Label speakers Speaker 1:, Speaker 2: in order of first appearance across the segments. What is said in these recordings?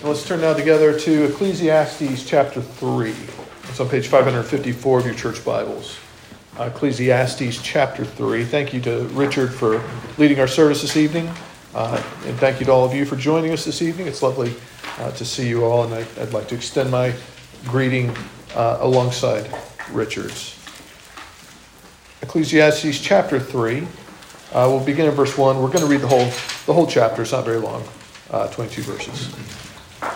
Speaker 1: And let's turn now together to Ecclesiastes chapter 3. It's on page 554 of your church Bibles. Uh, Ecclesiastes chapter 3. Thank you to Richard for leading our service this evening. Uh, and thank you to all of you for joining us this evening. It's lovely uh, to see you all, and I, would like to extend my greeting uh, alongside Richard's. Ecclesiastes chapter 3. Uh, we'll begin in verse 1. We're going to read the whole, the whole chapter. It's not very long, uh, 22 verses.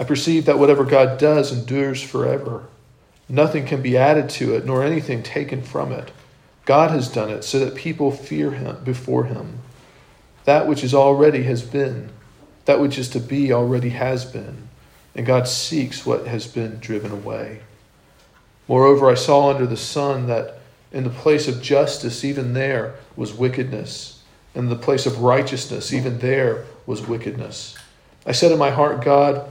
Speaker 1: I perceive that whatever God does endures forever. Nothing can be added to it, nor anything taken from it. God has done it so that people fear him before him. That which is already has been, that which is to be already has been, and God seeks what has been driven away. Moreover, I saw under the sun that in the place of justice, even there was wickedness. And in the place of righteousness, even there was wickedness. I said in my heart, God,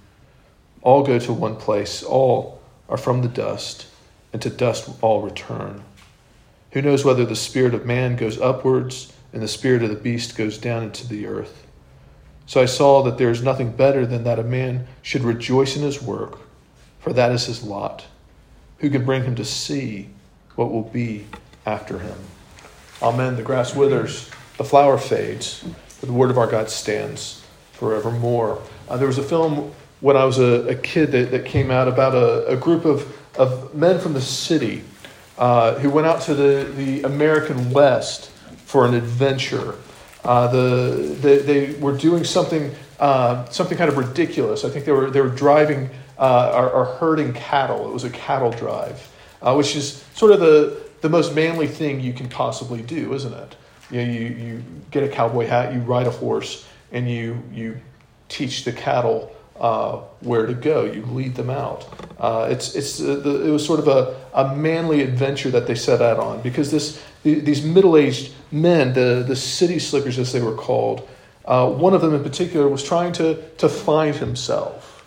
Speaker 1: All go to one place, all are from the dust, and to dust all return. Who knows whether the spirit of man goes upwards and the spirit of the beast goes down into the earth? So I saw that there is nothing better than that a man should rejoice in his work, for that is his lot. Who can bring him to see what will be after him? Amen. The grass withers, the flower fades, but the word of our God stands forevermore. Uh, there was a film when I was a, a kid that, that came out about a, a group of, of men from the city uh, who went out to the, the American West for an adventure. Uh, the, the, they were doing something, uh, something kind of ridiculous. I think they were, they were driving uh, or, or, herding cattle. It was a cattle drive, uh, which is sort of the, the most manly thing you can possibly do, isn't it? You, know, you, you get a cowboy hat, you ride a horse, and you, you teach the cattle uh, where to go. You lead them out. Uh, it's, it's, uh, the, it was sort of a, a manly adventure that they set out on because this, the, these middle aged men, the, the city slickers as they were called, uh, one of them in particular was trying to, to find himself.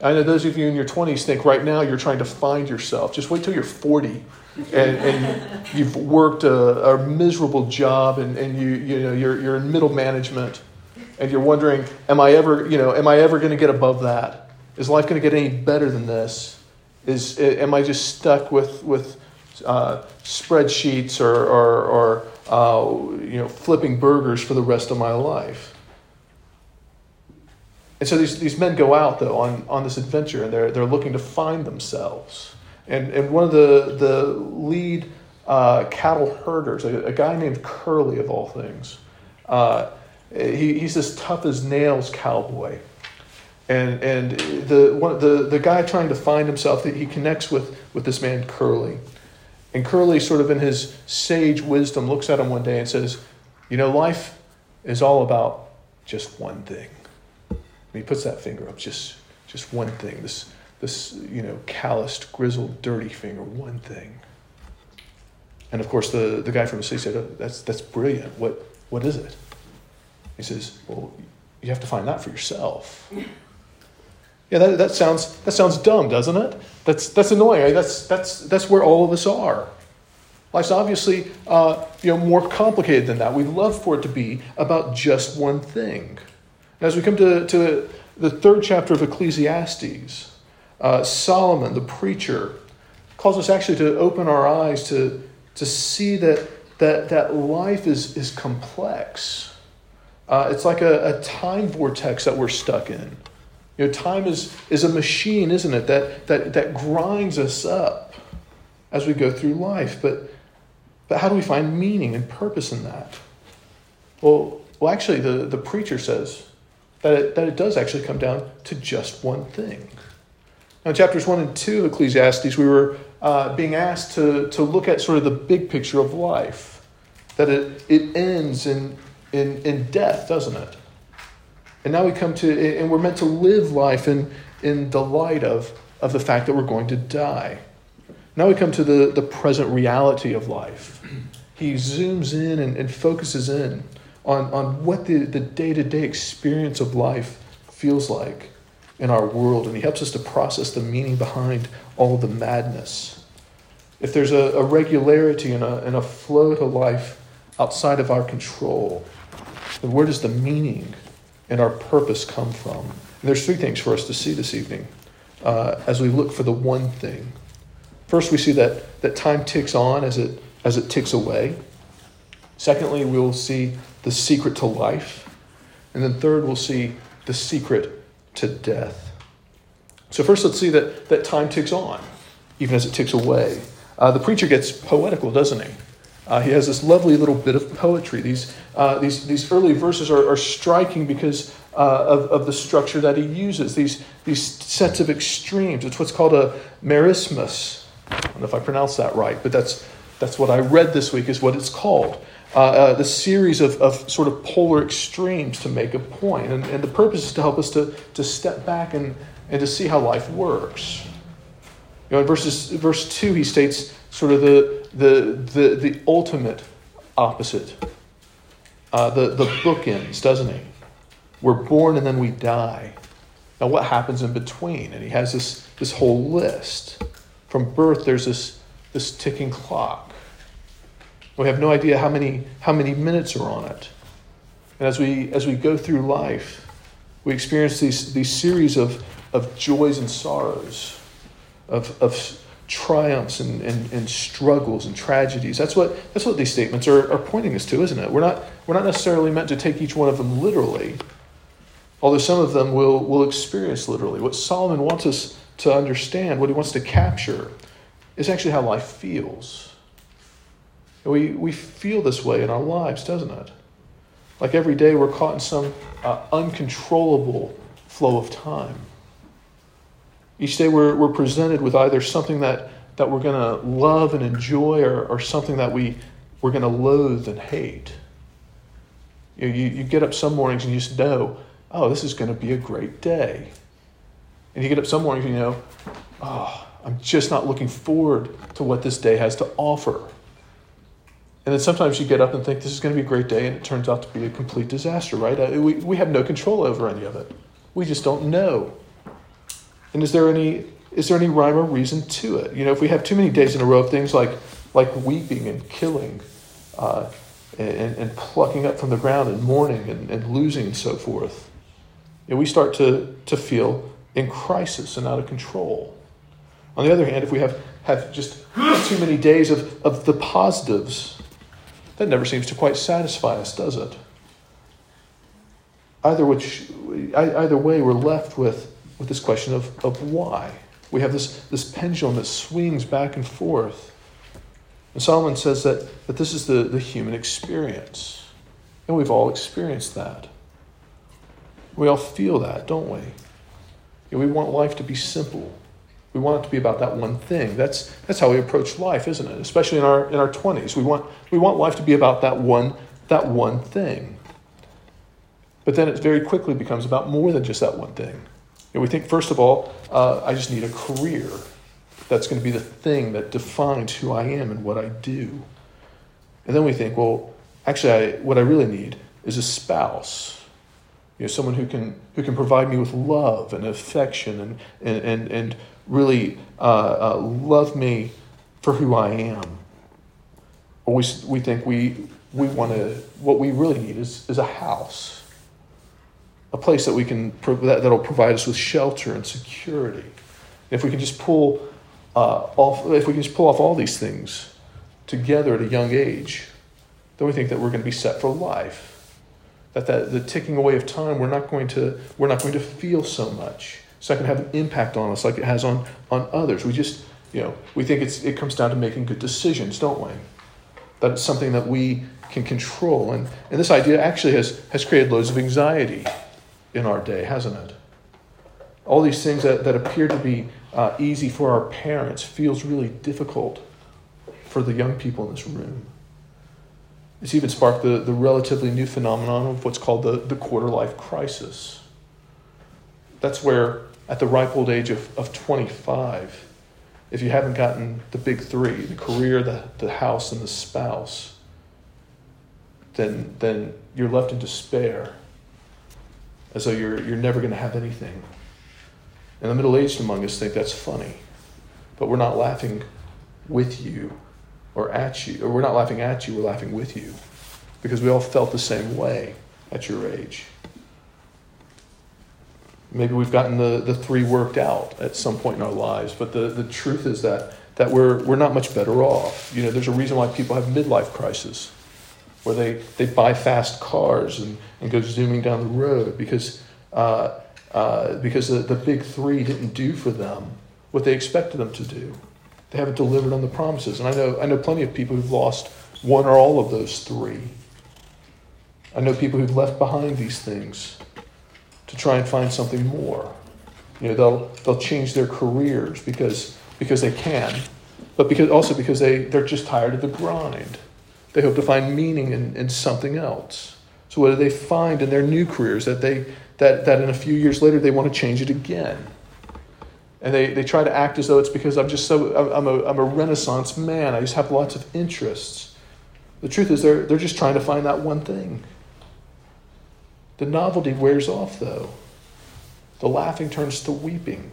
Speaker 1: I know those of you in your 20s think right now you're trying to find yourself. Just wait till you're 40 and, and you've worked a, a miserable job and, and you, you know, you're, you're in middle management and you're wondering, am I ever, you know, am I ever going to get above that? Is life going to get any better than this? Is am I just stuck with with uh, spreadsheets or or, or uh, you know flipping burgers for the rest of my life? And so these, these men go out though on, on this adventure and they're they're looking to find themselves. And and one of the the lead uh, cattle herders, a, a, guy named Curly of all things. Uh, Uh, he, he's this tough as nails cowboy. And, and the, one, the, the guy trying to find himself, he connects with, with this man, Curly. And Curly, sort of in his sage wisdom, looks at him one day and says, You know, life is all about just one thing. And he puts that finger up, just, just one thing, this, this, you know, calloused, grizzled, dirty finger, one thing. And of course, the, the guy from the city said, oh, that's, that's brilliant. What, what is it? He says, Well, you have to find that for yourself. Yeah, that, that, sounds, that sounds dumb, doesn't it? That's, that's annoying. That's, that's, that's where all of us are. Life's obviously uh, you know, more complicated than that. We'd love for it to be about just one thing. As we come to, to the third chapter of Ecclesiastes, uh, Solomon, the preacher, calls us actually to open our eyes to, to see that, that, that life is, is complex. Uh, it's like a, a time vortex that we're stuck in. You know, time is, is a machine, isn't it, that, that, that grinds us up as we go through life. But, but how do we find meaning and purpose in that? Well, well actually, the, the preacher says that it, that it does actually come down to just one thing. Now, chapters 1 and 2 of Ecclesiastes, we were uh, being asked to, to look at sort of the big picture of life, that it, it ends in, in, in death, doesn't it? And now we come to, and we're meant to live life in, in the light of, of the fact that we're going to die. Now we come to the, the present reality of life. He zooms in and, and focuses in on, on what the, the day-to-day experience of life feels like in our world, and he helps us to process the meaning behind all the madness. If there's a, a regularity and a, and a flow to life outside of our control, then where does the meaning and our purpose come from? And there's three things for us to see this evening uh, as we look for the one thing. First, we see that, that time ticks on as it, as it ticks away. Secondly, we'll see the secret to life. And then third, we'll see the secret to death. So, first, let's see that, that time ticks on, even as it ticks away. Uh, the preacher gets poetical, doesn't he? Uh, he has this lovely little bit of poetry. These, uh, these, these early verses are, are striking because uh, of, of the structure that he uses, these, these sets of extremes. It's what's called a merismus. I don't know if I pronounced that right, but that's, that's what I read this week, is what it's called. Uh, uh, the series of, of sort of polar extremes to make a point. And, and the purpose is to help us to, to step back and, and to see how life works. You know, in verses, verse 2, he states sort of the, the, the, the ultimate opposite, uh, the, the bookends, doesn't he? We're born and then we die. Now, what happens in between? And he has this, this whole list. From birth, there's this, this ticking clock. We have no idea how many, how many minutes are on it. And as we, as we go through life, we experience these, these series of, of joys and sorrows, of, of triumphs and, and, and struggles and tragedies. That's what, that's what these statements are, are pointing us to, isn't it? We're not, we're not necessarily meant to take each one of them literally, although some of them will will experience literally. What Solomon wants us to understand, what he wants to capture, is actually how life feels. We, we feel this way in our lives, doesn't it? Like every day we're caught in some uh, uncontrollable flow of time. Each day we're, we're presented with either something that, that we're going to love and enjoy or, or something that we, we're going to loathe and hate. You, know, you, you get up some mornings and you just know, oh, this is going to be a great day. And you get up some mornings and you know, oh, I'm just not looking forward to what this day has to offer. And then sometimes you get up and think this is going to be a great day, and it turns out to be a complete disaster, right? Uh, we, we have no control over any of it. We just don't know. And is there any is there any rhyme or reason to it? You know, if we have too many days in a row of things like like weeping and killing, uh, and, and plucking up from the ground and mourning and, and losing and so forth, know, we start to to feel in crisis and out of control. On the other hand, if we have, have just too many days of, of the positives, that never seems to quite satisfy us, does it? Either which either way, we're left with with this question of, of why. We have this, this pendulum that swings back and forth. And Solomon says that, that this is the, the human experience. And we've all experienced that. We all feel that, don't we? we want life to be simple. We want it to be about that one thing. That's, that's how we approach life, isn't it? Especially in our, in our 20s. We want, we want life to be about that one, that one thing. But then it very quickly becomes about more than just that one thing. We think, first of all, uh, I just need a career. That's going to be the thing that defines who I am and what I do. And then we think, well, actually, I, what I really need is a spouse. You know, someone who can, who can provide me with love and affection and, and, and, and really uh, uh, love me for who I am. Or we, we think we, we want to, what we really need is, is a house a place that we can that, that'll provide us with shelter and security. If we can just pull uh, off, if we can just pull off all these things together at a young age, then we think that we're going to be set for life. That, that the ticking away of time, we're not going to we're not going to feel so much. It's not going to have an impact on us like it has on on others. We just you know we think it's it comes down to making good decisions, don't we? That it's something that we can control, and and this idea actually has has created loads of anxiety in our day, hasn't it? All these things that, that appear to be uh, easy for our parents feels really difficult for the young people in this room. It's even sparked the, the relatively new phenomenon of what's called the, the quarter life crisis. That's where, at the ripe old age of, of 25, if you haven't gotten the big three the career, the, the house, and the spouse then, then you're left in despair as though you're, you're never going to have anything. And the middle aged among us think that's funny, but we're not laughing with you or at you, or we're not laughing at you, we're laughing with you because we all felt the same way at your age. Maybe we've gotten the, the three worked out at some point in our lives, but the, the truth is that, that we're, we're not much better off. You know, there's a reason why people have midlife crisis where they, they buy fast cars and, and go zooming down the road because, uh, uh, because the, the big three didn't do for them what they expected them to do. They haven't delivered on the promises. And I know, I know plenty of people who've lost one or all of those three. I know people who've left behind these things to try and find something more. You know, they'll, they'll change their careers because, because they can, but because, also because they, they're just tired of the grind. They hope to find meaning in, in something else. So what do they find in their new careers that they that, that in a few years later they want to change it again? And they, they try to act as though it's because I'm just so I'm a, I'm a renaissance man. I just have lots of interests. The truth is they're they're just trying to find that one thing. The novelty wears off though. The laughing turns to weeping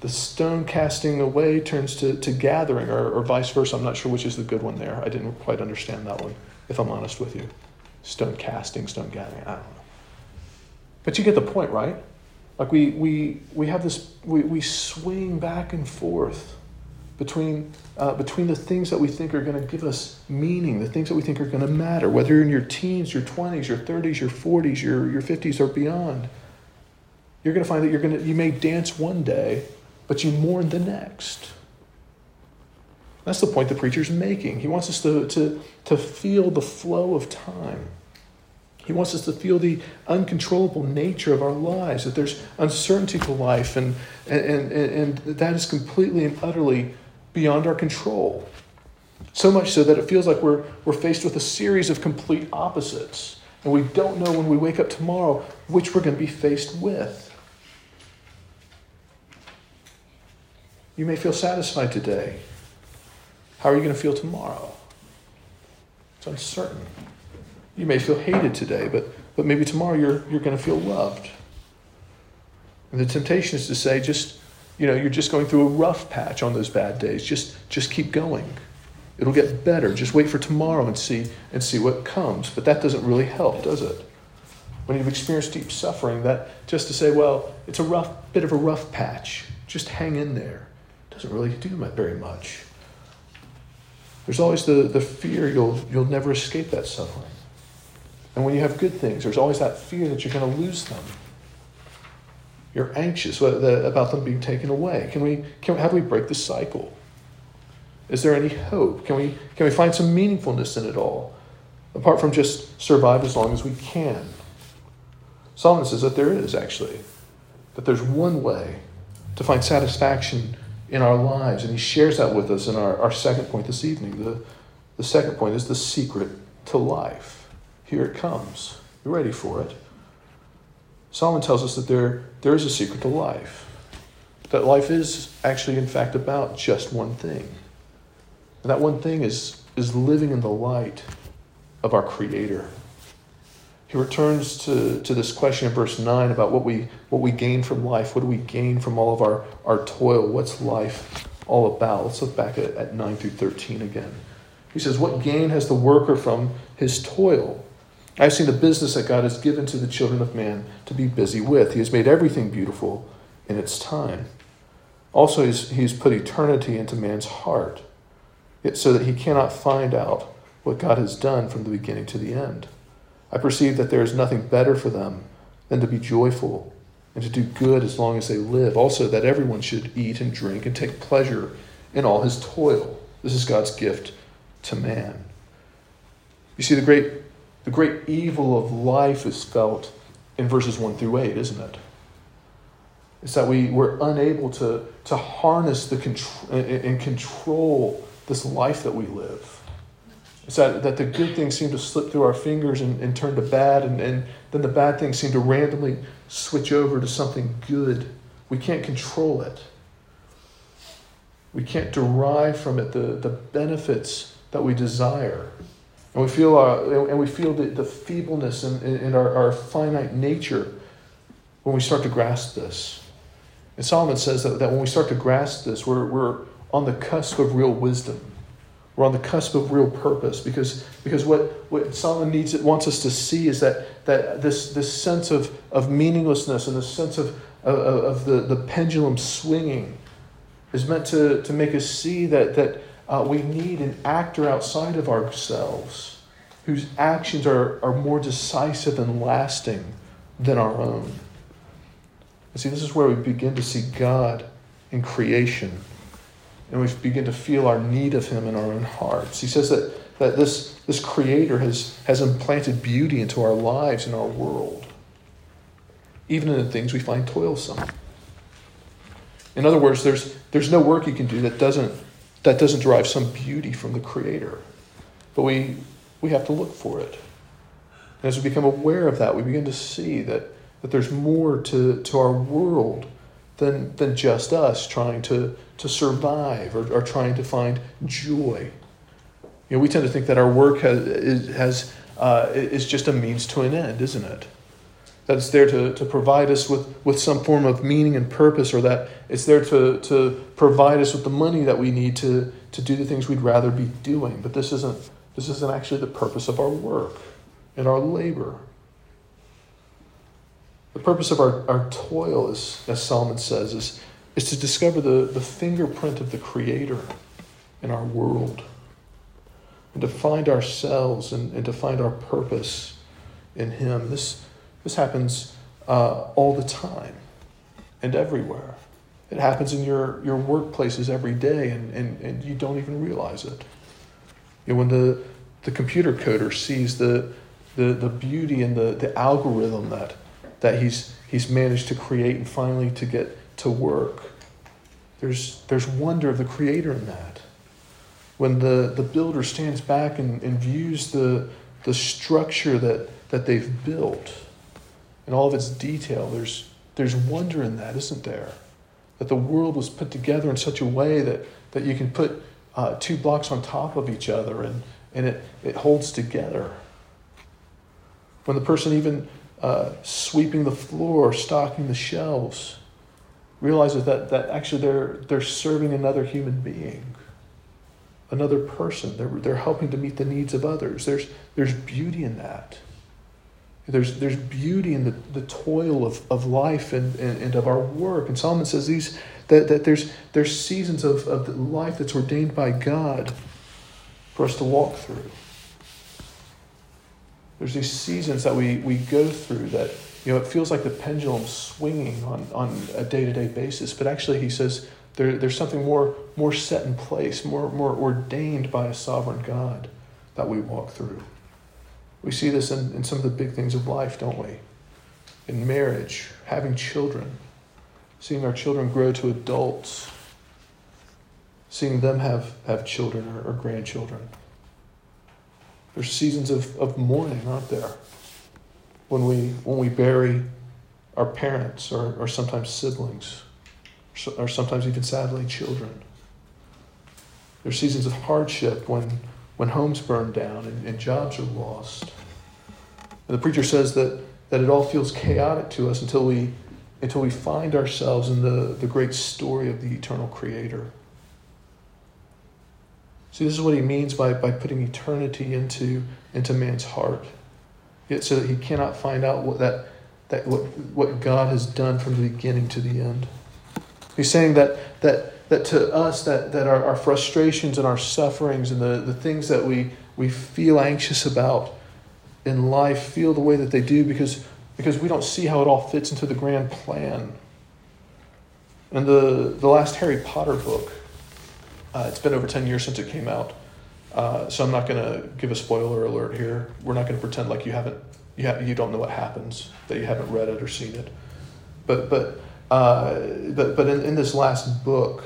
Speaker 1: the stone casting away turns to, to gathering, or, or vice versa. I'm not sure which is the good one there. I didn't quite understand that one, if I'm honest with you. Stone casting, stone gathering, I don't know. But you get the point, right? Like we, we, we have this, we, we swing back and forth between, uh, between the things that we think are going to give us meaning, the things that we think are going to matter, whether you're in your teens, your 20s, your 30s, your 40s, your, your 50s, or beyond. You're going to find that you're going to, you may dance one day but you mourn the next. That's the point the preacher's making. He wants us to, to, to feel the flow of time. He wants us to feel the uncontrollable nature of our lives, that there's uncertainty to life, and, and, and, and that is completely and utterly beyond our control. So much so that it feels like we're, we're faced with a series of complete opposites, and we don't know when we wake up tomorrow which we're going to be faced with. You may feel satisfied today. How are you going to feel tomorrow? It's uncertain. You may feel hated today, but, but maybe tomorrow you're, you're going to feel loved. And the temptation is to say, just, you know, you're just going through a rough patch on those bad days. Just, just keep going. It'll get better. Just wait for tomorrow and see, and see what comes. But that doesn't really help, does it? When you've experienced deep suffering, that just to say, well, it's a rough bit of a rough patch. Just hang in there doesn't really do very much. There's always the, the fear you'll, you'll never escape that suffering. And when you have good things, there's always that fear that you're going to lose them. You're anxious about them being taken away. Can we, can, how do we break the cycle? Is there any hope? Can we, can we find some meaningfulness in it all, apart from just survive as long as we can? Solomon says that there is, actually, that there's one way to find satisfaction in our lives. And he shares that with us in our, our second point this evening. The, the second point is the secret to life. Here it comes. You ready for it? Solomon tells us that there, there is a secret to life. That life is actually, in fact, about just one thing. And that one thing is, is living in the light of our Creator. He returns to, to this question in verse 9 about what we, what we gain from life. What do we gain from all of our, our toil? What's life all about? Let's look back at, at 9 through 13 again. He says, What gain has the worker from his toil? I've seen the business that God has given to the children of man to be busy with. He has made everything beautiful in its time. Also, he's, he's put eternity into man's heart so that he cannot find out what God has done from the beginning to the end. I perceive that there is nothing better for them than to be joyful and to do good as long as they live. Also, that everyone should eat and drink and take pleasure in all his toil. This is God's gift to man. You see, the great, the great evil of life is felt in verses 1 through 8, isn't it? It's that we, we're unable to, to harness the control, and control this life that we live. It's that, that the good things seem to slip through our fingers and, and turn to bad, and, and then the bad things seem to randomly switch over to something good. We can't control it. We can't derive from it the, the benefits that we desire. And we feel, uh, our, and we feel the, the feebleness in, in our, our finite nature when we start to grasp this. And Solomon says that, that when we start to grasp this, we're, we're on the cusp of real wisdom. We're on the cusp of real purpose because, because what, what Solomon needs it wants us to see is that, that this, this sense of, of meaninglessness and this sense of, of, of the, the pendulum swinging is meant to, to make us see that, that uh, we need an actor outside of ourselves whose actions are, are more decisive and lasting than our own. And see, this is where we begin to see God in creation. And we begin to feel our need of Him in our own hearts. He says that, that this, this Creator has, has implanted beauty into our lives and our world, even in the things we find toilsome. In other words, there's, there's no work you can do that doesn't that doesn't derive some beauty from the Creator. But we, we have to look for it. And as we become aware of that, we begin to see that, that there's more to, to our world than, than just us trying to, to survive or, or trying to find joy. You know, we tend to think that our work has, has, uh, is just a means to an end, isn't it? that it's there to, to provide us with, with some form of meaning and purpose, or that it's there to, to provide us with the money that we need to, to do the things we'd rather be doing. But this isn't, this isn't actually the purpose of our work and our labor. The purpose of our, our toil, is, as Solomon says, is, is to discover the, the fingerprint of the Creator in our world and to find ourselves and, and to find our purpose in Him. This, this happens uh, all the time and everywhere. It happens in your, your workplaces every day, and, and, and you don't even realize it. You know, when the, the computer coder sees the, the, the beauty and the, the algorithm that, that he's, he's managed to create and finally to get to work, there's, there's wonder of the creator in that. When the, the builder stands back and, and views the, the structure that, that they've built, and all of its detail, there's, there's wonder in that, isn't there? That the world was put together in such a way that, that you can put uh, two blocks on top of each other and, and it, it holds together. When the person even uh, sweeping the floor, stocking the shelves, realizes that, that actually they're, they're serving another human being, another person. They're, they're helping to meet the needs of others. There's, there's beauty in that. There's, there's beauty in the, the toil of, of life and, and, and of our work. And Solomon says these that, that there's, there's seasons of, of life that's ordained by God for us to walk through. There's these seasons that we, we go through that, you know, it feels like the pendulum swinging on, on a day to day basis. But actually, he says there, there's something more, more set in place, more, more ordained by a sovereign God that we walk through. We see this in, in some of the big things of life, don't we? In marriage, having children, seeing our children grow to adults, seeing them have, have children or, or grandchildren. There's seasons of, of mourning, aren't there? When we, when we bury our parents or, or sometimes siblings, or sometimes even sadly children. There's seasons of hardship when, when homes burn down and, and jobs are lost. And the preacher says that, that it all feels chaotic to us until we, until we find ourselves in the, the great story of the eternal Creator. See, this is what he means by, by putting eternity into, into man's heart. Yet so that he cannot find out what that, that what, what God has done from the beginning to the end. He's saying that that that to us that, that our, our frustrations and our sufferings and the, the things that we, we feel anxious about in life feel the way that they do because, because we don't see how it all fits into the grand plan. And the, the last Harry Potter book, uh, it's been over 10 years since it came out. Uh, so I'm not going to give a spoiler alert here. We're not going to pretend like you haven't, you, ha- you don't know what happens, that you haven't read it or seen it. But, but, uh, but, but in, in this last book,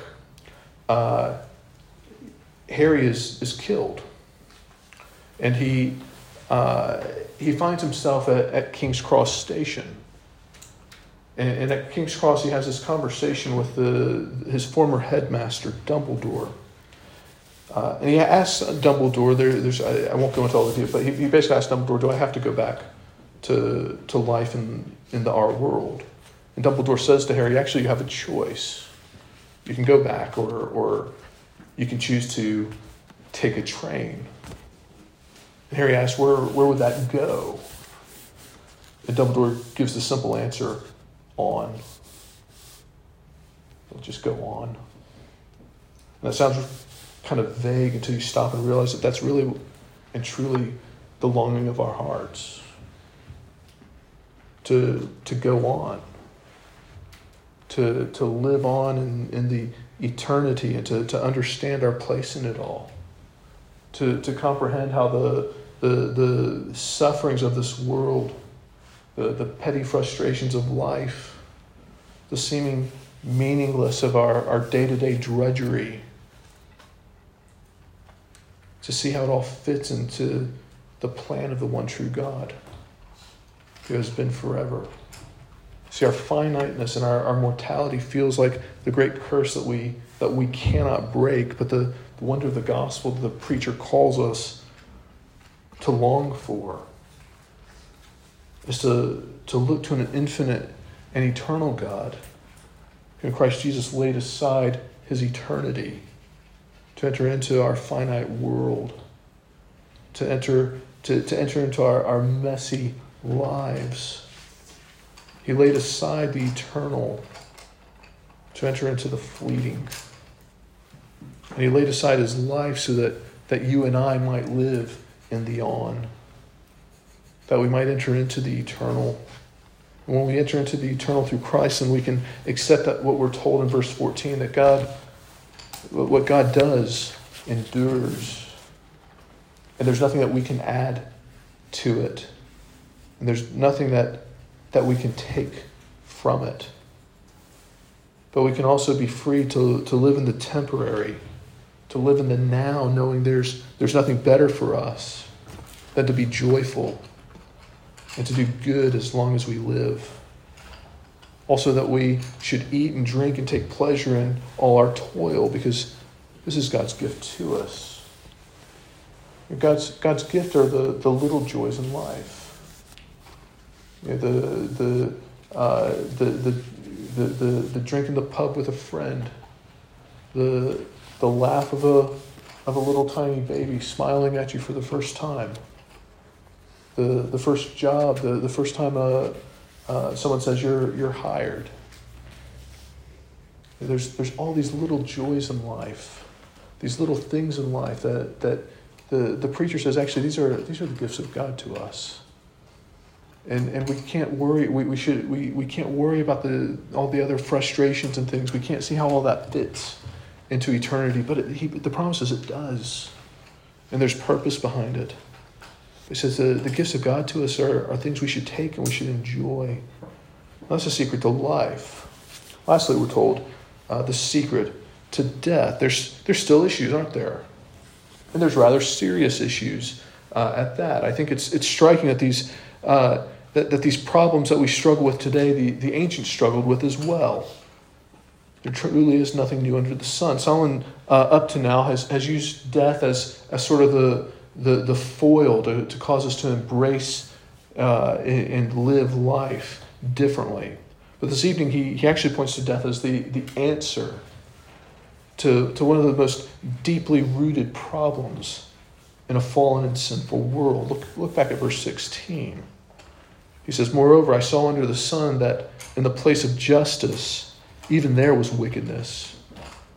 Speaker 1: uh, Harry is, is killed. And he, uh, he finds himself at, at King's Cross Station. And, and, at King's Cross, he has this conversation with the, his former headmaster, Dumbledore. Uh, and he asks Dumbledore, there, there's, I, I, won't go into all the details, but he, he basically asks Dumbledore, do I have to go back to, to life in, in the, our world? And Dumbledore says to Harry, actually, you have a choice. You can go back, or, or you can choose to take a train. And Harry asks, where, where would that go? And Dumbledore gives the simple answer on. It'll just go on. And that sounds kind of vague until you stop and realize that that's really and truly the longing of our hearts to, to go on to, to live on in, in the eternity and to, to understand our place in it all, to, to comprehend how the, the, the sufferings of this world, the, the petty frustrations of life, the seeming meaningless of our, our day-to-day drudgery, to see how it all fits into the plan of the one true God who has been forever. See, our finiteness and our, our mortality feels like the great curse that we, that we cannot break, but the, the wonder of the gospel that the preacher calls us to long for is to, to look to an infinite and eternal God in Christ Jesus laid aside his eternity to enter into our finite world, to enter, to, to enter into our, our messy lives he laid aside the eternal to enter into the fleeting. And he laid aside his life so that, that you and I might live in the on, that we might enter into the eternal. And when we enter into the eternal through Christ, then we can accept that what we're told in verse 14 that God, what God does endures. And there's nothing that we can add to it. And there's nothing that that we can take from it. But we can also be free to, to live in the temporary, to live in the now, knowing there's, there's nothing better for us than to be joyful and to do good as long as we live. Also, that we should eat and drink and take pleasure in all our toil because this is God's gift to us. God's, God's gift are the, the little joys in life you know, the, the, uh, the, the, the, the, the drink in the pub with a friend, the, the laugh of a, of a little tiny baby smiling at you for the first time, the, the first job, the, the first time uh, uh, someone says you're, you're hired. There's, there's all these little joys in life, these little things in life that, that the, the preacher says actually these are, these are the gifts of God to us. And and we can't worry we, we should we, we can't worry about the all the other frustrations and things. We can't see how all that fits into eternity but it, he, the promise is it does. And there's purpose behind it he says the, the gifts of god to us are, are things we should take and we should enjoy that's the secret to life lastly we're told uh, the secret to death, there's, there's still issues, aren't there? And there's rather serious issues uh, at that. I think it's, it's striking that these, uh, that, that these problems that we struggle with today, the, the ancients struggled with as well. There truly is nothing new under the sun. Solomon, uh, up to now, has, has used death as, as sort of the, the, the foil to, to cause us to embrace uh, and, live life differently. But this evening, he, he actually points to death as the, the answer to, to one of the most deeply rooted problems in a fallen and sinful world. Look, look back at verse 16. He says, Moreover, I saw under the sun that in the place of justice, even there was wickedness.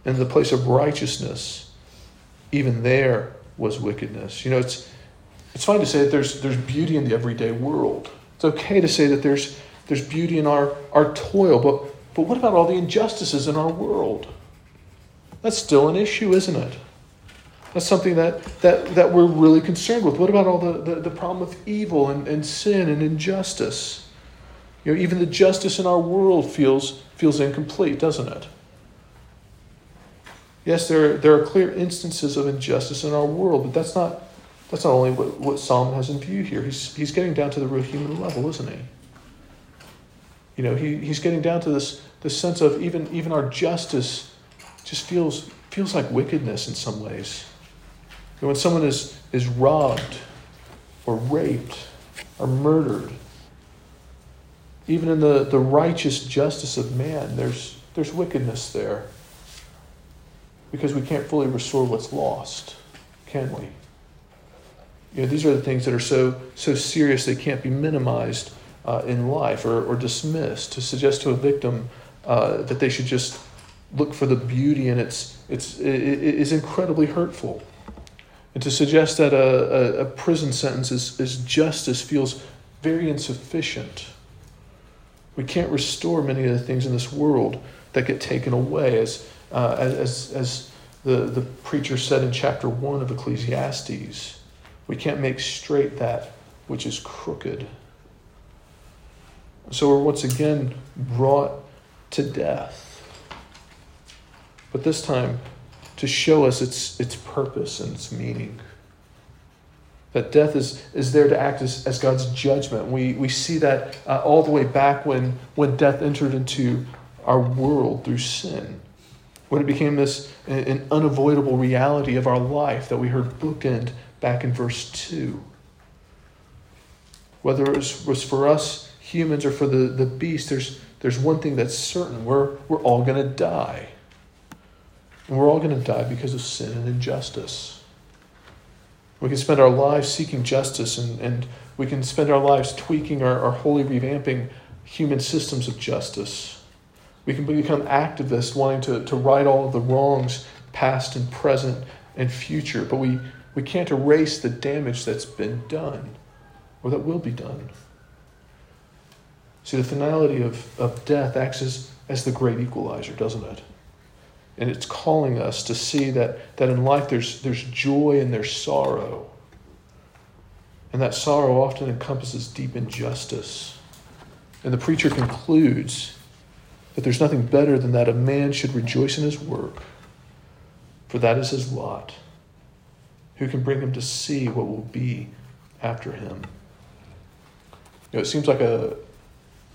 Speaker 1: And in the place of righteousness, even there was wickedness. You know, it's, it's fine to say that there's, there's beauty in the everyday world. It's okay to say that there's, there's beauty in our, our toil, but, but what about all the injustices in our world? That's still an issue, isn't it? That's something that, that, that we're really concerned with. What about all the, the, the problem of evil and, and sin and injustice? You know, even the justice in our world feels, feels incomplete, doesn't it? Yes, there, there are clear instances of injustice in our world, but that's not, that's not only what, what Solomon has in view here. He's, he's getting down to the real human level, isn't he? You know, he, he's getting down to this, this sense of even, even our justice just feels, feels like wickedness in some ways. when someone is, is robbed or raped or murdered, even in the, the righteous justice of man, there's, there's wickedness there. Because we can't fully restore what's lost, can we? You know, these are the things that are so, so serious they can't be minimized uh, in life or, or dismissed. To suggest to a victim uh, that they should just look for the beauty in its, its it, it is incredibly hurtful. And to suggest that a, a, a prison sentence is, is justice feels very insufficient. We can't restore many of the things in this world that get taken away, as, uh, as, as the, the preacher said in chapter 1 of Ecclesiastes. We can't make straight that which is crooked. So we're once again brought to death but this time to show us its, its purpose and its meaning. That death is, is there to act as, as God's judgment. We, we see that uh, all the way back when, when death entered into our world through sin. When it became this an unavoidable reality of our life that we heard bookend back in verse 2. Whether it was, for us humans or for the, the beast, there's, there's one thing that's certain we're, we're all going to die. And we're all going to die because of sin and injustice. We can spend our lives seeking justice, and, and we can spend our lives tweaking or, or wholly revamping human systems of justice. We can become activists wanting to, to right all of the wrongs, past and present and future, but we, we can't erase the damage that's been done or that will be done. See, the finality of, of death acts as, as the great equalizer, doesn't it? And it's calling us to see that, that in life there's, there's joy and there's sorrow. And that sorrow often encompasses deep injustice. And the preacher concludes that there's nothing better than that a man should rejoice in his work, for that is his lot. Who can bring him to see what will be after him? You know, it seems like a,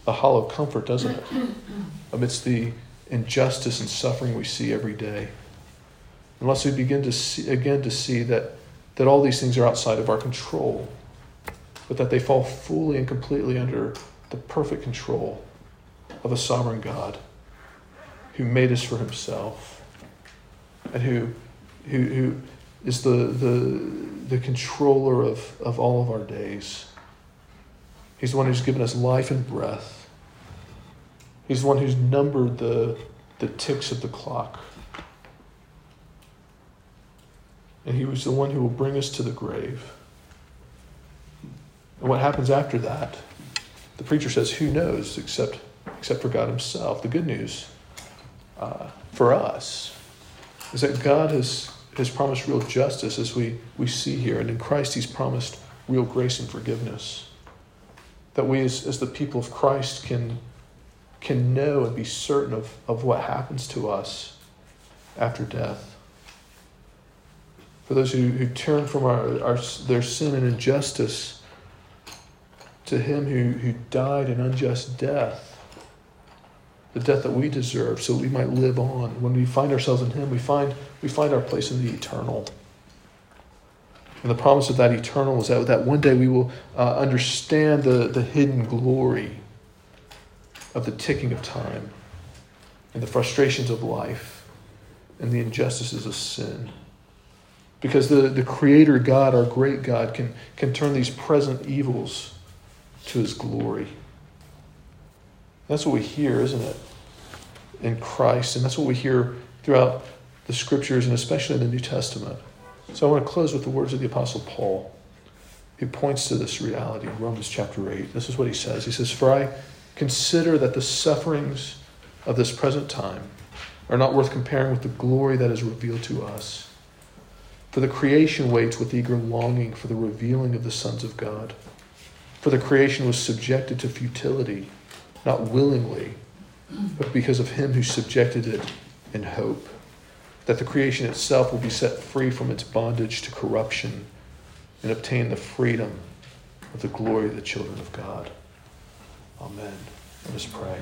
Speaker 1: a hollow comfort, doesn't it? Amidst the injustice and suffering we see every day. Unless we begin to see, again to see that, that all these things are outside of our control, but that they fall fully and completely under the perfect control of a sovereign God who made us for himself and who, who, who is the, the, the controller of, of all of our days. He's the one who's given us life and breath. He's the one who's numbered the, the ticks of the clock. And he was the one who will bring us to the grave. And what happens after that? The preacher says, Who knows except, except for God Himself? The good news uh, for us is that God has, has promised real justice as we, we see here. And in Christ, He's promised real grace and forgiveness. That we, as, as the people of Christ, can can know and be certain of, of what happens to us after death. For those who, who turn from our, our, their sin and injustice to Him who, who died an unjust death, the death that we deserve, so we might live on. When we find ourselves in Him, we find, we find our place in the eternal. And the promise of that eternal is that, that one day we will uh, understand the, the hidden glory of the ticking of time and the frustrations of life and the injustices of sin. Because the, the Creator God, our great God, can, can turn these present evils to His glory. That's what we hear, isn't it? In Christ. And that's what we hear throughout the scriptures and especially in the New Testament. So I want to close with the words of the Apostle Paul. He points to this reality in Romans chapter 8. This is what he says. He says, For I consider that the sufferings of this present time are not worth comparing with the glory that is revealed to us. For the creation waits with eager longing for the revealing of the sons of God. For the creation was subjected to futility, not willingly, but because of him who subjected it in hope that the creation itself will be set free from its bondage to corruption and obtain the freedom of the glory of the children of God. Amen. Let us pray.